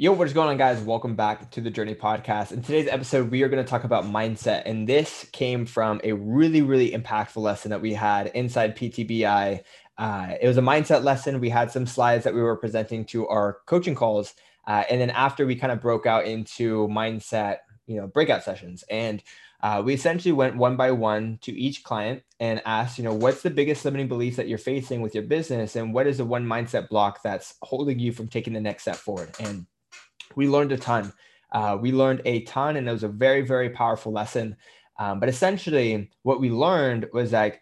Yo, what's going on, guys? Welcome back to the Journey Podcast. In today's episode, we are going to talk about mindset. And this came from a really, really impactful lesson that we had inside PTBI. Uh, it was a mindset lesson. We had some slides that we were presenting to our coaching calls. Uh, and then after we kind of broke out into mindset, you know, breakout sessions. And uh, we essentially went one by one to each client and asked, you know, what's the biggest limiting belief that you're facing with your business? And what is the one mindset block that's holding you from taking the next step forward? And we learned a ton. Uh, we learned a ton, and it was a very, very powerful lesson. Um, but essentially, what we learned was like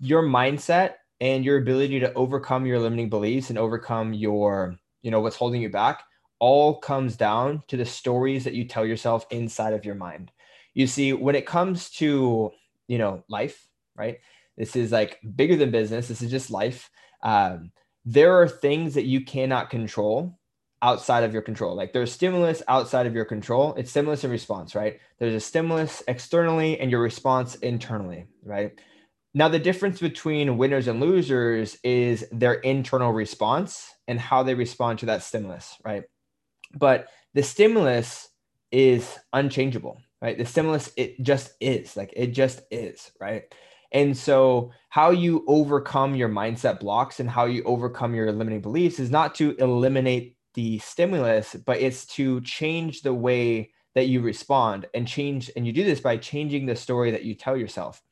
your mindset and your ability to overcome your limiting beliefs and overcome your, you know, what's holding you back all comes down to the stories that you tell yourself inside of your mind. You see, when it comes to, you know, life, right? This is like bigger than business. This is just life. Um, there are things that you cannot control outside of your control. Like there's stimulus outside of your control. It's stimulus and response, right? There's a stimulus externally and your response internally, right? Now, the difference between winners and losers is their internal response and how they respond to that stimulus, right? But the stimulus is unchangeable, right? The stimulus, it just is like it just is, right? And so, how you overcome your mindset blocks and how you overcome your limiting beliefs is not to eliminate the stimulus, but it's to change the way that you respond and change. And you do this by changing the story that you tell yourself.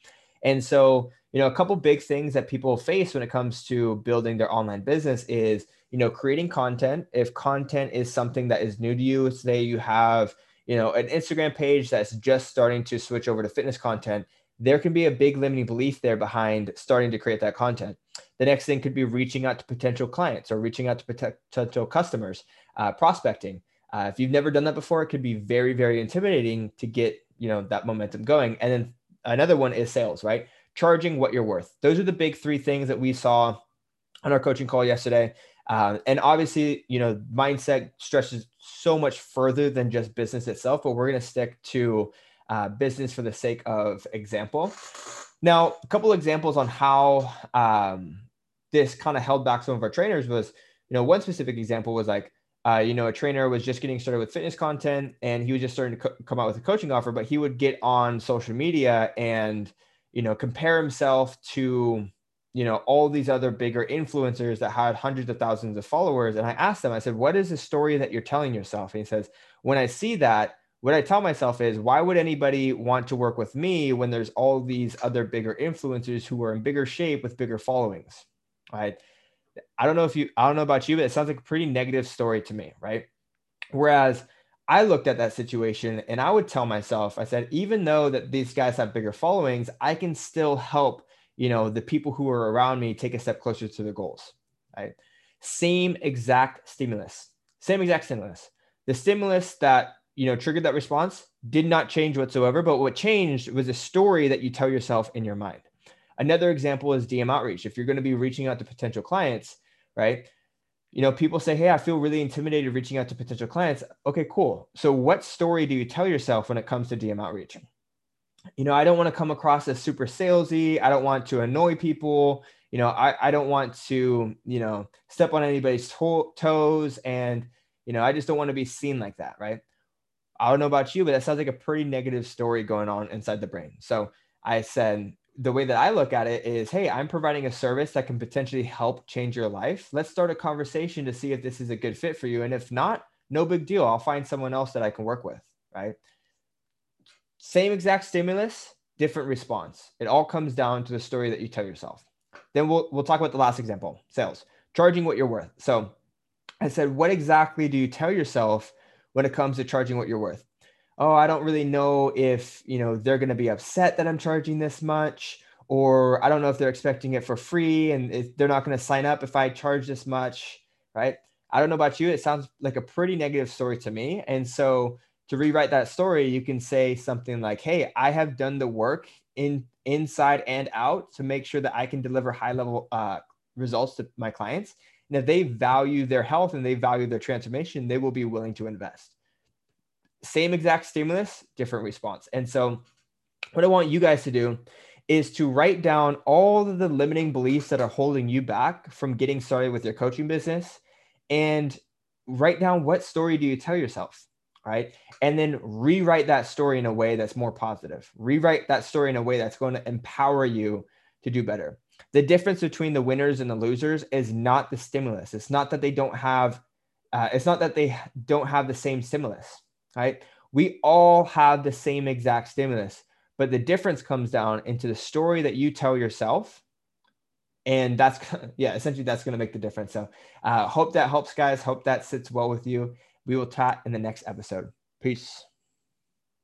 And so, you know, a couple big things that people face when it comes to building their online business is, you know, creating content. If content is something that is new to you, say you have, you know, an Instagram page that's just starting to switch over to fitness content, there can be a big limiting belief there behind starting to create that content. The next thing could be reaching out to potential clients or reaching out to potential customers, uh, prospecting. Uh, if you've never done that before, it could be very, very intimidating to get you know that momentum going. And then another one is sales, right? Charging what you're worth. Those are the big three things that we saw on our coaching call yesterday. Uh, and obviously, you know, mindset stretches so much further than just business itself, but we're going to stick to uh, business for the sake of example. Now, a couple examples on how um, this kind of held back some of our trainers was, you know, one specific example was like, uh, you know, a trainer was just getting started with fitness content and he was just starting to co- come out with a coaching offer, but he would get on social media and, you know, compare himself to, you know, all these other bigger influencers that had hundreds of thousands of followers. And I asked them, I said, what is the story that you're telling yourself? And he says, when I see that, what I tell myself is, why would anybody want to work with me when there's all these other bigger influencers who are in bigger shape with bigger followings, right? I don't know if you, I don't know about you, but it sounds like a pretty negative story to me, right? Whereas I looked at that situation and I would tell myself, I said, even though that these guys have bigger followings, I can still help, you know, the people who are around me take a step closer to their goals, right? Same exact stimulus, same exact stimulus. The stimulus that you know, triggered that response did not change whatsoever. But what changed was a story that you tell yourself in your mind. Another example is DM outreach. If you're going to be reaching out to potential clients, right? You know, people say, Hey, I feel really intimidated reaching out to potential clients. Okay, cool. So, what story do you tell yourself when it comes to DM outreach? You know, I don't want to come across as super salesy. I don't want to annoy people. You know, I, I don't want to, you know, step on anybody's to- toes. And, you know, I just don't want to be seen like that. Right. I don't know about you, but that sounds like a pretty negative story going on inside the brain. So I said, the way that I look at it is, hey, I'm providing a service that can potentially help change your life. Let's start a conversation to see if this is a good fit for you. And if not, no big deal. I'll find someone else that I can work with. Right. Same exact stimulus, different response. It all comes down to the story that you tell yourself. Then we'll we'll talk about the last example, sales, charging what you're worth. So I said, what exactly do you tell yourself when it comes to charging what you're worth. Oh, I don't really know if, you know, they're going to be upset that I'm charging this much or I don't know if they're expecting it for free and they're not going to sign up if I charge this much, right? I don't know about you, it sounds like a pretty negative story to me. And so to rewrite that story, you can say something like, "Hey, I have done the work in inside and out to make sure that I can deliver high level uh, results to my clients." And if they value their health and they value their transformation, they will be willing to invest. Same exact stimulus, different response. And so, what I want you guys to do is to write down all the limiting beliefs that are holding you back from getting started with your coaching business and write down what story do you tell yourself, right? And then rewrite that story in a way that's more positive. Rewrite that story in a way that's going to empower you to do better. The difference between the winners and the losers is not the stimulus. It's not that they don't have, uh, it's not that they don't have the same stimulus, right? We all have the same exact stimulus, but the difference comes down into the story that you tell yourself and that's yeah essentially that's going to make the difference. So uh, hope that helps guys. Hope that sits well with you. We will chat in the next episode. Peace